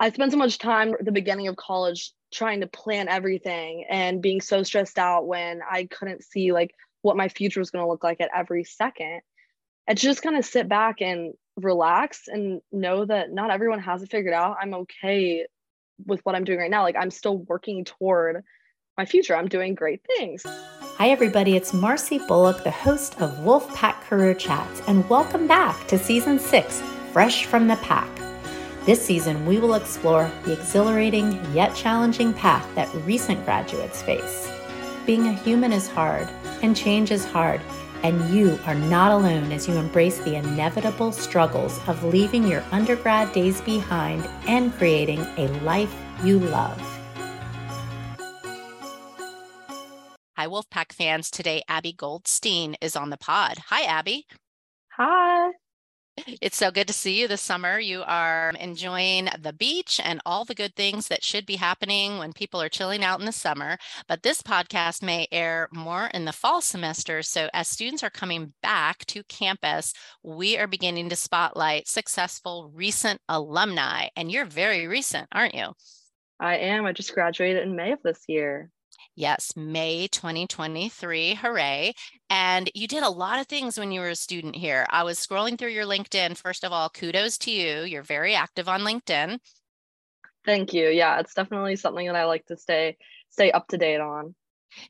I spent so much time at the beginning of college trying to plan everything and being so stressed out when I couldn't see like what my future was going to look like at every second. And just kind of sit back and relax and know that not everyone has it figured out. I'm okay with what I'm doing right now. Like I'm still working toward my future. I'm doing great things. Hi, everybody. It's Marcy Bullock, the host of Wolfpack Career Chats, and welcome back to season six, Fresh from the Pack. This season, we will explore the exhilarating yet challenging path that recent graduates face. Being a human is hard, and change is hard, and you are not alone as you embrace the inevitable struggles of leaving your undergrad days behind and creating a life you love. Hi, Wolfpack fans. Today, Abby Goldstein is on the pod. Hi, Abby. Hi. It's so good to see you this summer. You are enjoying the beach and all the good things that should be happening when people are chilling out in the summer. But this podcast may air more in the fall semester. So, as students are coming back to campus, we are beginning to spotlight successful recent alumni. And you're very recent, aren't you? I am. I just graduated in May of this year. Yes, May 2023. Hooray. And you did a lot of things when you were a student here. I was scrolling through your LinkedIn. First of all, kudos to you. You're very active on LinkedIn. Thank you. Yeah, it's definitely something that I like to stay stay up to date on.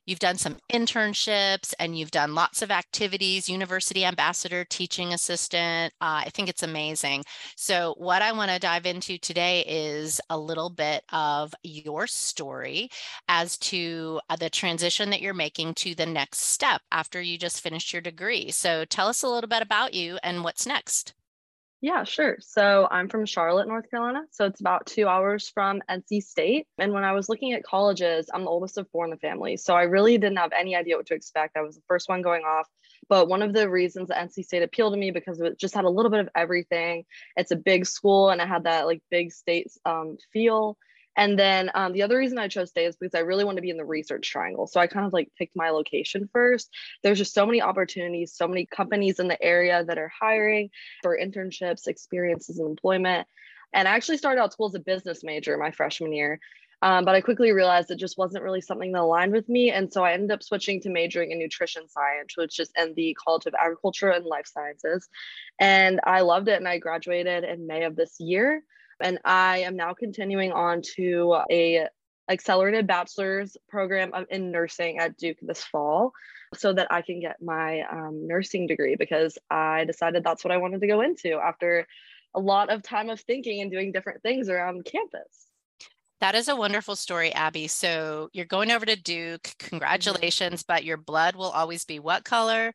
You've done some internships and you've done lots of activities, university ambassador, teaching assistant. Uh, I think it's amazing. So, what I want to dive into today is a little bit of your story as to uh, the transition that you're making to the next step after you just finished your degree. So, tell us a little bit about you and what's next. Yeah, sure. So I'm from Charlotte, North Carolina. So it's about two hours from NC State. And when I was looking at colleges, I'm the oldest of four in the family. So I really didn't have any idea what to expect. I was the first one going off. But one of the reasons that NC State appealed to me because it just had a little bit of everything. It's a big school and it had that like big state um, feel. And then um, the other reason I chose Day is because I really want to be in the research triangle. So I kind of like picked my location first. There's just so many opportunities, so many companies in the area that are hiring for internships, experiences, and employment. And I actually started out school as a business major my freshman year. Um, but I quickly realized it just wasn't really something that aligned with me. And so I ended up switching to majoring in nutrition science, which is in the College of Agriculture and Life Sciences. And I loved it. And I graduated in May of this year. And I am now continuing on to a accelerated bachelor's program in nursing at Duke this fall so that I can get my um, nursing degree because I decided that's what I wanted to go into after a lot of time of thinking and doing different things around campus. That is a wonderful story, Abby. So you're going over to Duke. Mm-hmm. Congratulations, mm-hmm. but your blood will always be what color?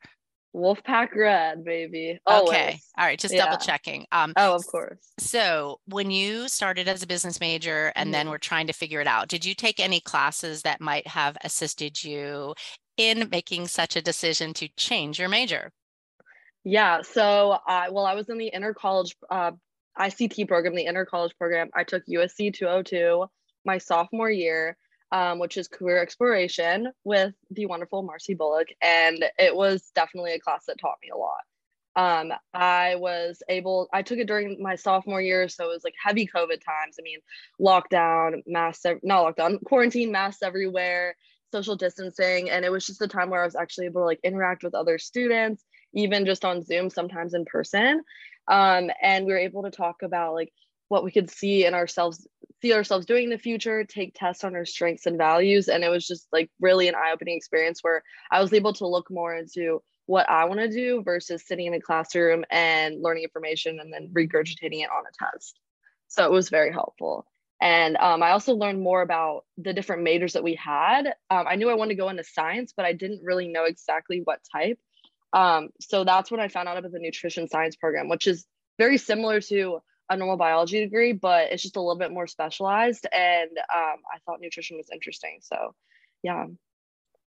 Wolfpack red, baby. Always. Okay. All right. Just yeah. double checking. Um, oh, of course. So, when you started as a business major and mm-hmm. then we're trying to figure it out, did you take any classes that might have assisted you in making such a decision to change your major? Yeah. So, I well, I was in the inter college uh, ICT program, the inter college program. I took USC 202 my sophomore year um, which is career exploration with the wonderful Marcy Bullock. And it was definitely a class that taught me a lot. Um, I was able, I took it during my sophomore year. So it was like heavy COVID times. I mean, lockdown, mass, not lockdown, quarantine, masks everywhere, social distancing. And it was just a time where I was actually able to like interact with other students, even just on Zoom, sometimes in person. Um, and we were able to talk about like what we could see in ourselves see ourselves doing in the future take tests on our strengths and values. And it was just like really an eye-opening experience where i was able to look more into what i want to do versus sitting in a classroom and learning information and then regurgitating it on a test. So it was very helpful. And um, i also learned more about the different majors that we had. Um, i knew i wanted to go into science but i didn't really know exactly what type. Um, so that's when i found out about the nutrition science program which is very similar to a normal biology degree, but it's just a little bit more specialized. And um, I thought nutrition was interesting. So, yeah.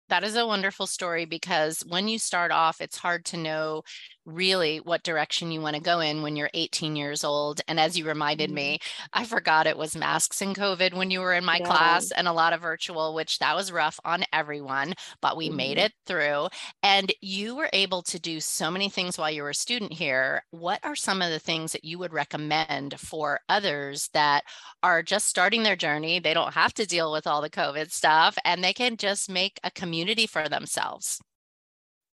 That is a wonderful story because when you start off, it's hard to know really what direction you want to go in when you're 18 years old. And as you reminded mm-hmm. me, I forgot it was masks and COVID when you were in my yeah. class and a lot of virtual, which that was rough on everyone, but we mm-hmm. made it through. And you were able to do so many things while you were a student here. What are some of the things that you would recommend for others that are just starting their journey? They don't have to deal with all the COVID stuff and they can just make a community for themselves.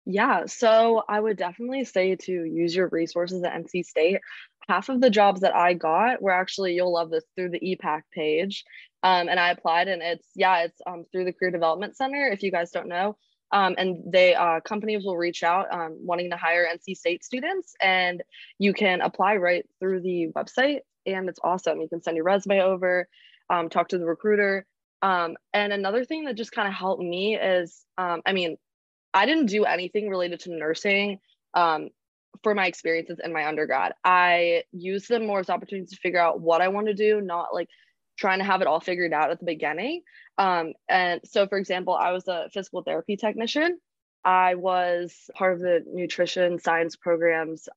Yeah, so I would definitely say to use your resources at NC State. Half of the jobs that I got were actually, you'll love this, through the ePack page. Um, and I applied, and it's, yeah, it's um, through the Career Development Center, if you guys don't know. Um, and they uh, companies will reach out um, wanting to hire NC State students, and you can apply right through the website, and it's awesome. You can send your resume over, um, talk to the recruiter. Um, and another thing that just kind of helped me is, um, I mean, I didn't do anything related to nursing um, for my experiences in my undergrad. I used them more as opportunities to figure out what I want to do, not like trying to have it all figured out at the beginning. Um, and so, for example, I was a physical therapy technician. I was part of the nutrition science programs.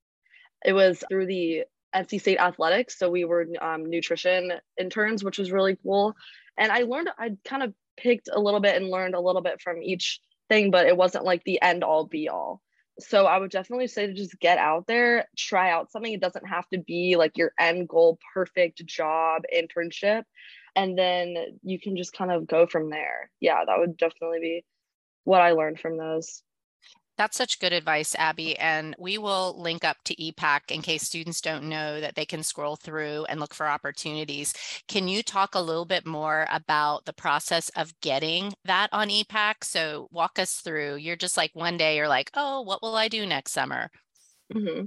It was through the NC State Athletics. So we were um, nutrition interns, which was really cool. And I learned, I kind of picked a little bit and learned a little bit from each thing, but it wasn't like the end all be all. So I would definitely say to just get out there, try out something. It doesn't have to be like your end goal, perfect job, internship. And then you can just kind of go from there. Yeah, that would definitely be what I learned from those. That's such good advice, Abby. And we will link up to ePack in case students don't know that they can scroll through and look for opportunities. Can you talk a little bit more about the process of getting that on ePack? So walk us through. You're just like one day you're like, oh, what will I do next summer? Mm-hmm.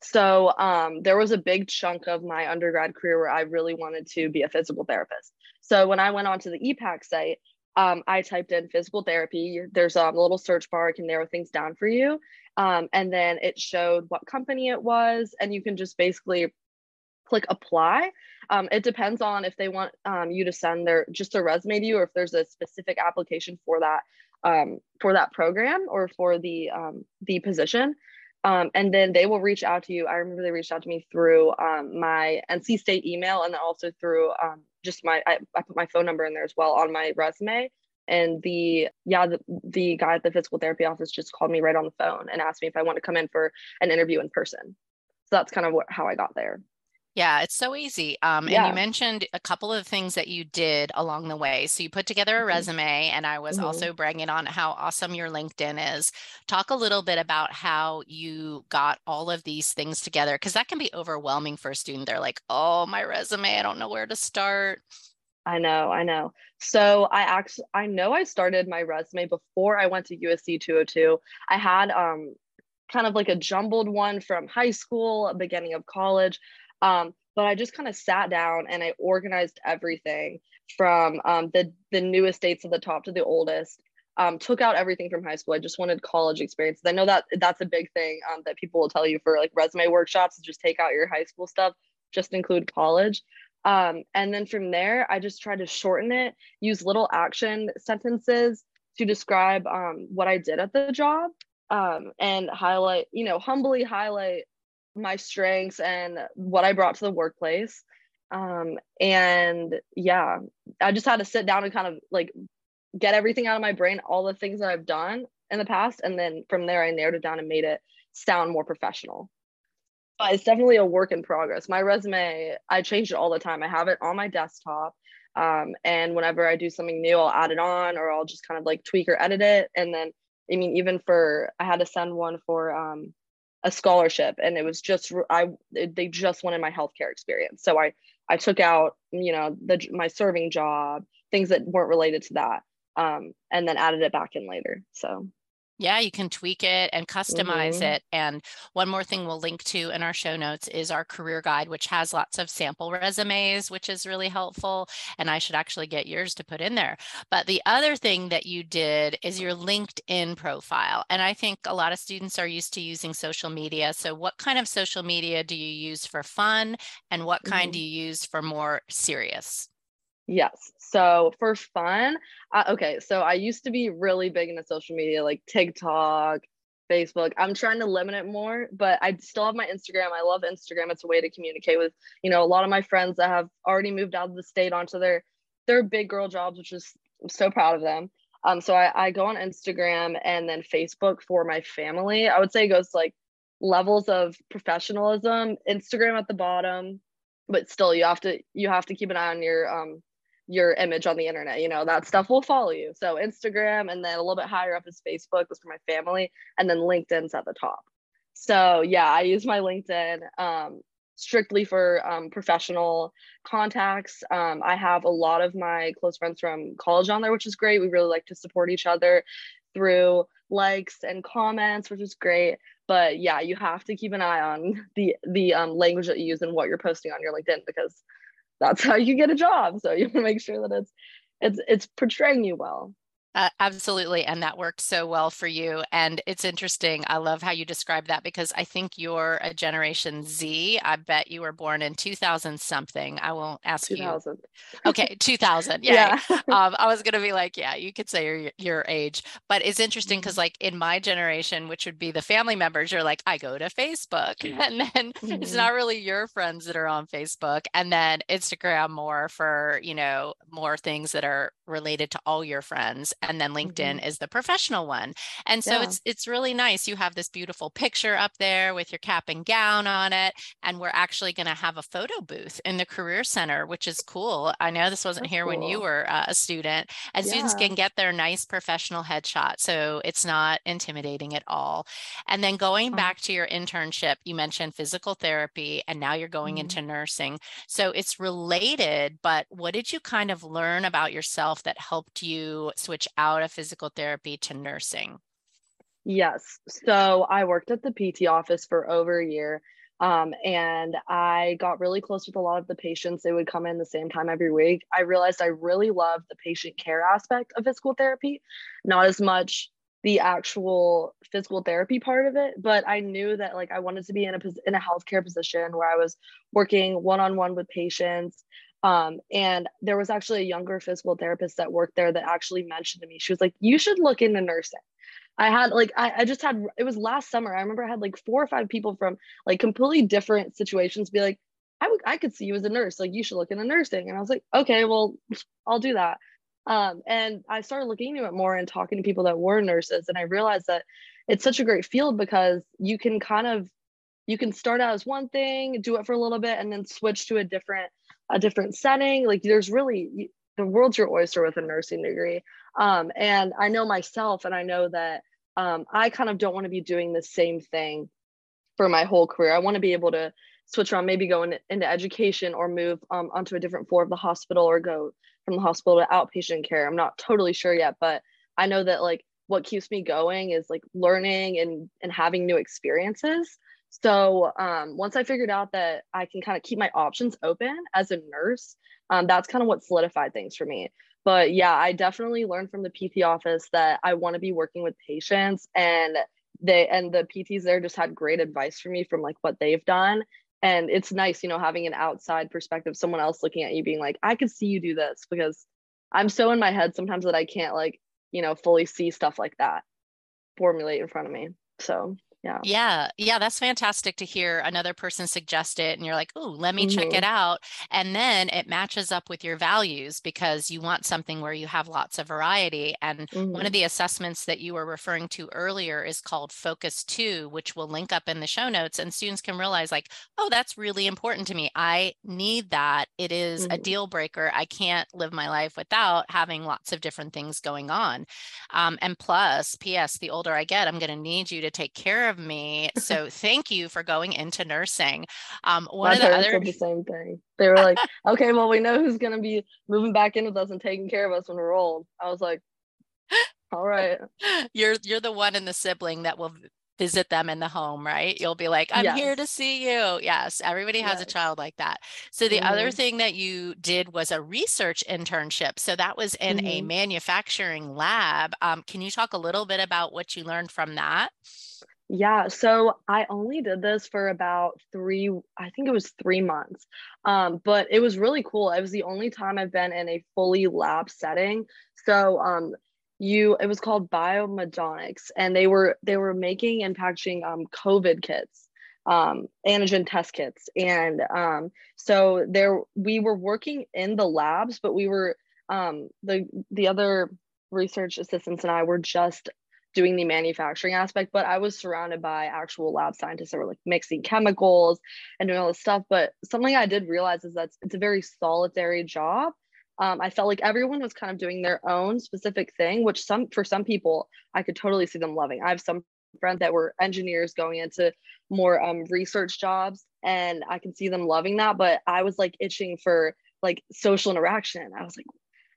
So um, there was a big chunk of my undergrad career where I really wanted to be a physical therapist. So when I went onto the ePack site, um, I typed in physical therapy. There's a little search bar, it can narrow things down for you. Um, and then it showed what company it was, and you can just basically click apply. Um, it depends on if they want um, you to send their just a resume to you, or if there's a specific application for that um, for that program or for the the position. Um, and then they will reach out to you. I remember they reached out to me through um, my NC State email and then also through um, just my, I, I, put my phone number in there as well on my resume. And the, yeah, the, the guy at the physical therapy office just called me right on the phone and asked me if I want to come in for an interview in person. So that's kind of what, how I got there. Yeah, it's so easy. Um, yeah. And you mentioned a couple of things that you did along the way. So you put together a mm-hmm. resume, and I was mm-hmm. also bragging on how awesome your LinkedIn is. Talk a little bit about how you got all of these things together, because that can be overwhelming for a student. They're like, oh, my resume, I don't know where to start. I know, I know. So I actually, I know I started my resume before I went to USC 202. I had um, kind of like a jumbled one from high school, beginning of college. Um, but I just kind of sat down and I organized everything from um, the the newest dates to the top to the oldest. Um, took out everything from high school. I just wanted college experiences. I know that that's a big thing um, that people will tell you for like resume workshops. Just take out your high school stuff. Just include college. Um, and then from there, I just tried to shorten it. Use little action sentences to describe um, what I did at the job um, and highlight, you know, humbly highlight my strengths and what I brought to the workplace. Um, and yeah, I just had to sit down and kind of like get everything out of my brain, all the things that I've done in the past. And then from there, I narrowed it down and made it sound more professional. But it's definitely a work in progress. My resume, I change it all the time. I have it on my desktop. Um, and whenever I do something new, I'll add it on or I'll just kind of like tweak or edit it. And then, I mean, even for, I had to send one for um, a scholarship and it was just i they just wanted my healthcare experience. So i i took out you know the my serving job things that weren't related to that um, and then added it back in later so yeah, you can tweak it and customize mm-hmm. it. And one more thing we'll link to in our show notes is our career guide, which has lots of sample resumes, which is really helpful. And I should actually get yours to put in there. But the other thing that you did is your LinkedIn profile. And I think a lot of students are used to using social media. So, what kind of social media do you use for fun? And what kind mm-hmm. do you use for more serious? Yes. So for fun, uh, okay. So I used to be really big into social media, like TikTok, Facebook. I'm trying to limit it more, but I still have my Instagram. I love Instagram. It's a way to communicate with, you know, a lot of my friends that have already moved out of the state onto their their big girl jobs, which is I'm so proud of them. Um, so I, I go on Instagram and then Facebook for my family. I would say it goes like levels of professionalism. Instagram at the bottom, but still you have to you have to keep an eye on your um your image on the internet you know that stuff will follow you. So instagram and then a little bit higher up is facebook was for my family and then linkedin's at the top. So yeah i use my linkedin um, strictly for um, professional contacts. Um, i have a lot of my close friends from college on there which is great. We really like to support each other through likes and comments which is great. But yeah you have to keep an eye on the the um, language that you use and what you're posting on your linkedin because that's how you get a job. So you want to make sure that it's it's it's portraying you well. Uh, absolutely. And that worked so well for you. And it's interesting. I love how you describe that because I think you're a Generation Z. I bet you were born in 2000 something. I won't ask 2000. you. Okay, 2000. Yeah. yeah. um, I was going to be like, yeah, you could say your, your age. But it's interesting because, mm-hmm. like, in my generation, which would be the family members, you're like, I go to Facebook. And then mm-hmm. it's not really your friends that are on Facebook. And then Instagram more for, you know, more things that are related to all your friends and then linkedin mm-hmm. is the professional one and so yeah. it's it's really nice you have this beautiful picture up there with your cap and gown on it and we're actually going to have a photo booth in the career center which is cool i know this wasn't That's here cool. when you were uh, a student and yeah. students can get their nice professional headshot so it's not intimidating at all and then going mm-hmm. back to your internship you mentioned physical therapy and now you're going mm-hmm. into nursing so it's related but what did you kind of learn about yourself that helped you switch out of physical therapy to nursing? Yes. So I worked at the PT office for over a year. Um, and I got really close with a lot of the patients. They would come in the same time every week. I realized I really loved the patient care aspect of physical therapy, not as much the actual physical therapy part of it but i knew that like i wanted to be in a in a healthcare position where i was working one-on-one with patients um, and there was actually a younger physical therapist that worked there that actually mentioned to me, she was like, you should look into nursing. I had like, I, I just had, it was last summer. I remember I had like four or five people from like completely different situations be like, I, I could see you as a nurse. Like, you should look into nursing. And I was like, okay, well, I'll do that. Um, and I started looking into it more and talking to people that were nurses. And I realized that it's such a great field because you can kind of, you can start out as one thing, do it for a little bit, and then switch to a different a different setting. Like there's really the world's your oyster with a nursing degree. Um, and I know myself, and I know that um, I kind of don't want to be doing the same thing for my whole career. I want to be able to switch around, maybe go in, into education or move um, onto a different floor of the hospital or go from the hospital to outpatient care. I'm not totally sure yet, but I know that like what keeps me going is like learning and and having new experiences. So um, once I figured out that I can kind of keep my options open as a nurse, um, that's kind of what solidified things for me. But yeah, I definitely learned from the PT office that I want to be working with patients and they and the PTs there just had great advice for me from like what they've done. And it's nice, you know, having an outside perspective, someone else looking at you being like, I could see you do this because I'm so in my head sometimes that I can't like, you know, fully see stuff like that formulate in front of me. So yeah yeah yeah that's fantastic to hear another person suggest it and you're like oh let me mm-hmm. check it out and then it matches up with your values because you want something where you have lots of variety and mm-hmm. one of mm-hmm. the assessments that you were referring to earlier is called focus 2 which will link up in the show notes and students can realize like oh that's really important to me i need that it is mm-hmm. a deal breaker i can't live my life without having lots of different things going on um, and plus ps the older i get i'm going to need you to take care of of me. So thank you for going into nursing. Um, one My of the other said the same thing. They were like, okay, well, we know who's going to be moving back in with us and taking care of us when we're old. I was like, all right. You're you're the one in the sibling that will visit them in the home, right? You'll be like, I'm yes. here to see you. Yes, everybody has yes. a child like that. So the mm-hmm. other thing that you did was a research internship. So that was in mm-hmm. a manufacturing lab. Um, can you talk a little bit about what you learned from that? Yeah, so I only did this for about three, I think it was three months. Um, but it was really cool. It was the only time I've been in a fully lab setting. So um, you it was called BioMedomics and they were they were making and packaging um, covid kits um, antigen test kits and um, so there we were working in the labs but we were um, the the other research assistants and i were just doing the manufacturing aspect but i was surrounded by actual lab scientists that were like mixing chemicals and doing all this stuff but something i did realize is that it's a very solitary job um, I felt like everyone was kind of doing their own specific thing, which some for some people I could totally see them loving. I have some friends that were engineers going into more um, research jobs, and I can see them loving that. But I was like itching for like social interaction. I was like,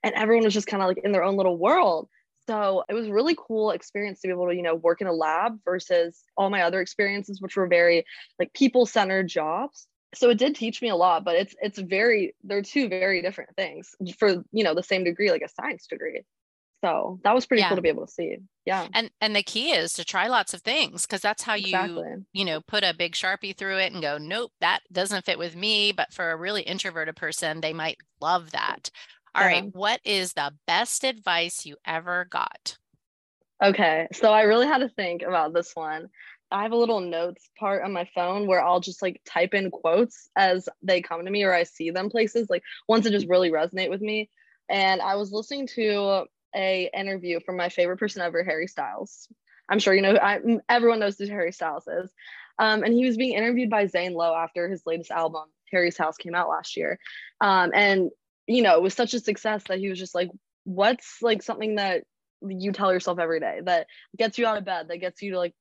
and everyone was just kind of like in their own little world. So it was a really cool experience to be able to, you know, work in a lab versus all my other experiences, which were very like people centered jobs. So it did teach me a lot but it's it's very they're two very different things for you know the same degree like a science degree. So that was pretty yeah. cool to be able to see. Yeah. And and the key is to try lots of things because that's how you exactly. you know put a big sharpie through it and go nope that doesn't fit with me. But for a really introverted person they might love that All yeah. right, what is the best advice you ever got okay so i really had to think about this one I have a little notes part on my phone where I'll just like type in quotes as they come to me or I see them places, like ones that just really resonate with me. And I was listening to a interview from my favorite person ever, Harry Styles. I'm sure you know I, everyone knows who Harry Styles is. Um, and he was being interviewed by Zane Lowe after his latest album, Harry's House, came out last year. Um, and you know, it was such a success that he was just like, "What's like something that you tell yourself every day that gets you out of bed, that gets you to like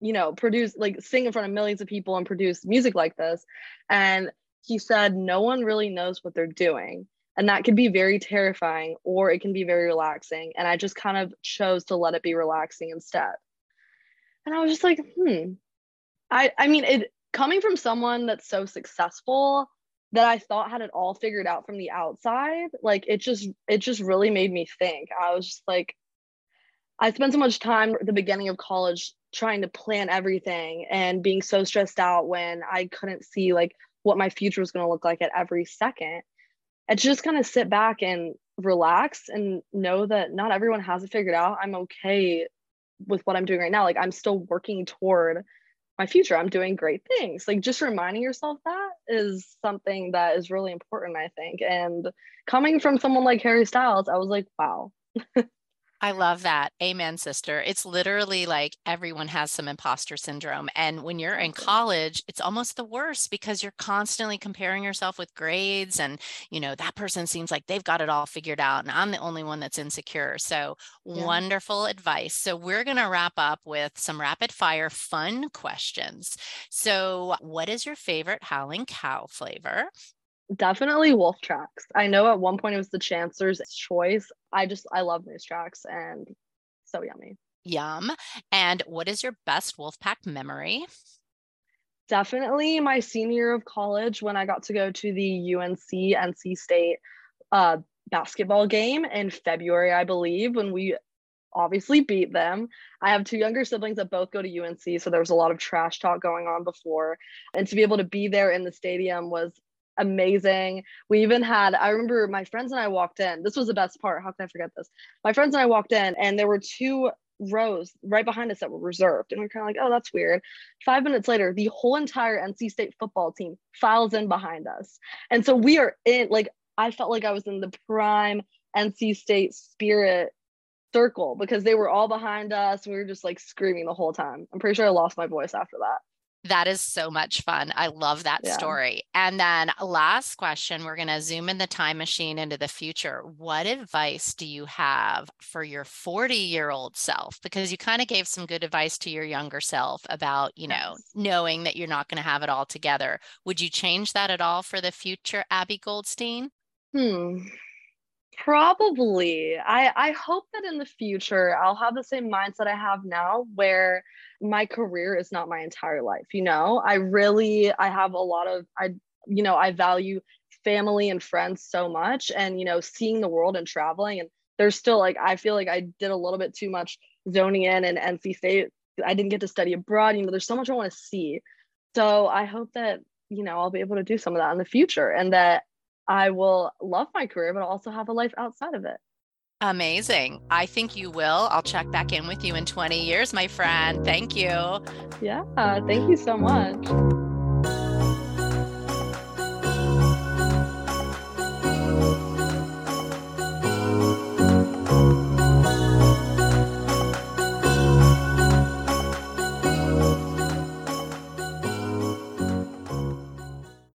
you know, produce like sing in front of millions of people and produce music like this. And he said, no one really knows what they're doing. And that can be very terrifying or it can be very relaxing. And I just kind of chose to let it be relaxing instead. And I was just like, hmm. I I mean it coming from someone that's so successful that I thought had it all figured out from the outside, like it just it just really made me think. I was just like, I spent so much time at the beginning of college trying to plan everything and being so stressed out when I couldn't see like what my future was going to look like at every second. And just kind of sit back and relax and know that not everyone has it figured out. I'm okay with what I'm doing right now. Like I'm still working toward my future. I'm doing great things. Like just reminding yourself that is something that is really important, I think. And coming from someone like Harry Styles, I was like, wow. I love that. Amen, sister. It's literally like everyone has some imposter syndrome. And when you're in mm-hmm. college, it's almost the worst because you're constantly comparing yourself with grades and, you know, that person seems like they've got it all figured out and I'm the only one that's insecure. So, yeah. wonderful advice. So, we're going to wrap up with some rapid fire fun questions. So, what is your favorite Howling Cow flavor? Definitely wolf tracks. I know at one point it was the chancellor's choice. I just I love moose tracks and so yummy. Yum. And what is your best Wolfpack memory? Definitely my senior year of college when I got to go to the UNC NC State uh, basketball game in February, I believe, when we obviously beat them. I have two younger siblings that both go to UNC, so there was a lot of trash talk going on before. And to be able to be there in the stadium was amazing. We even had, I remember my friends and I walked in. This was the best part. How can I forget this? My friends and I walked in, and there were two rows right behind us that were reserved. And we are kind of like, oh, that's weird. Five minutes later, the whole entire NC State football team files in behind us. And so we are in, like, I felt like I was in the prime NC State spirit circle because they were all behind us. We were just like screaming the whole time. I'm pretty sure I lost my voice after that. That is so much fun. I love that yeah. story. And then, last question we're going to zoom in the time machine into the future. What advice do you have for your 40 year old self? Because you kind of gave some good advice to your younger self about, you know, knowing that you're not going to have it all together. Would you change that at all for the future, Abby Goldstein? Hmm. Probably. I I hope that in the future I'll have the same mindset I have now where my career is not my entire life, you know? I really I have a lot of I you know, I value family and friends so much and you know, seeing the world and traveling and there's still like I feel like I did a little bit too much zoning in and NC State. I didn't get to study abroad, you know, there's so much I want to see. So I hope that, you know, I'll be able to do some of that in the future and that I will love my career, but also have a life outside of it. Amazing. I think you will. I'll check back in with you in 20 years, my friend. Thank you. Yeah, thank you so much.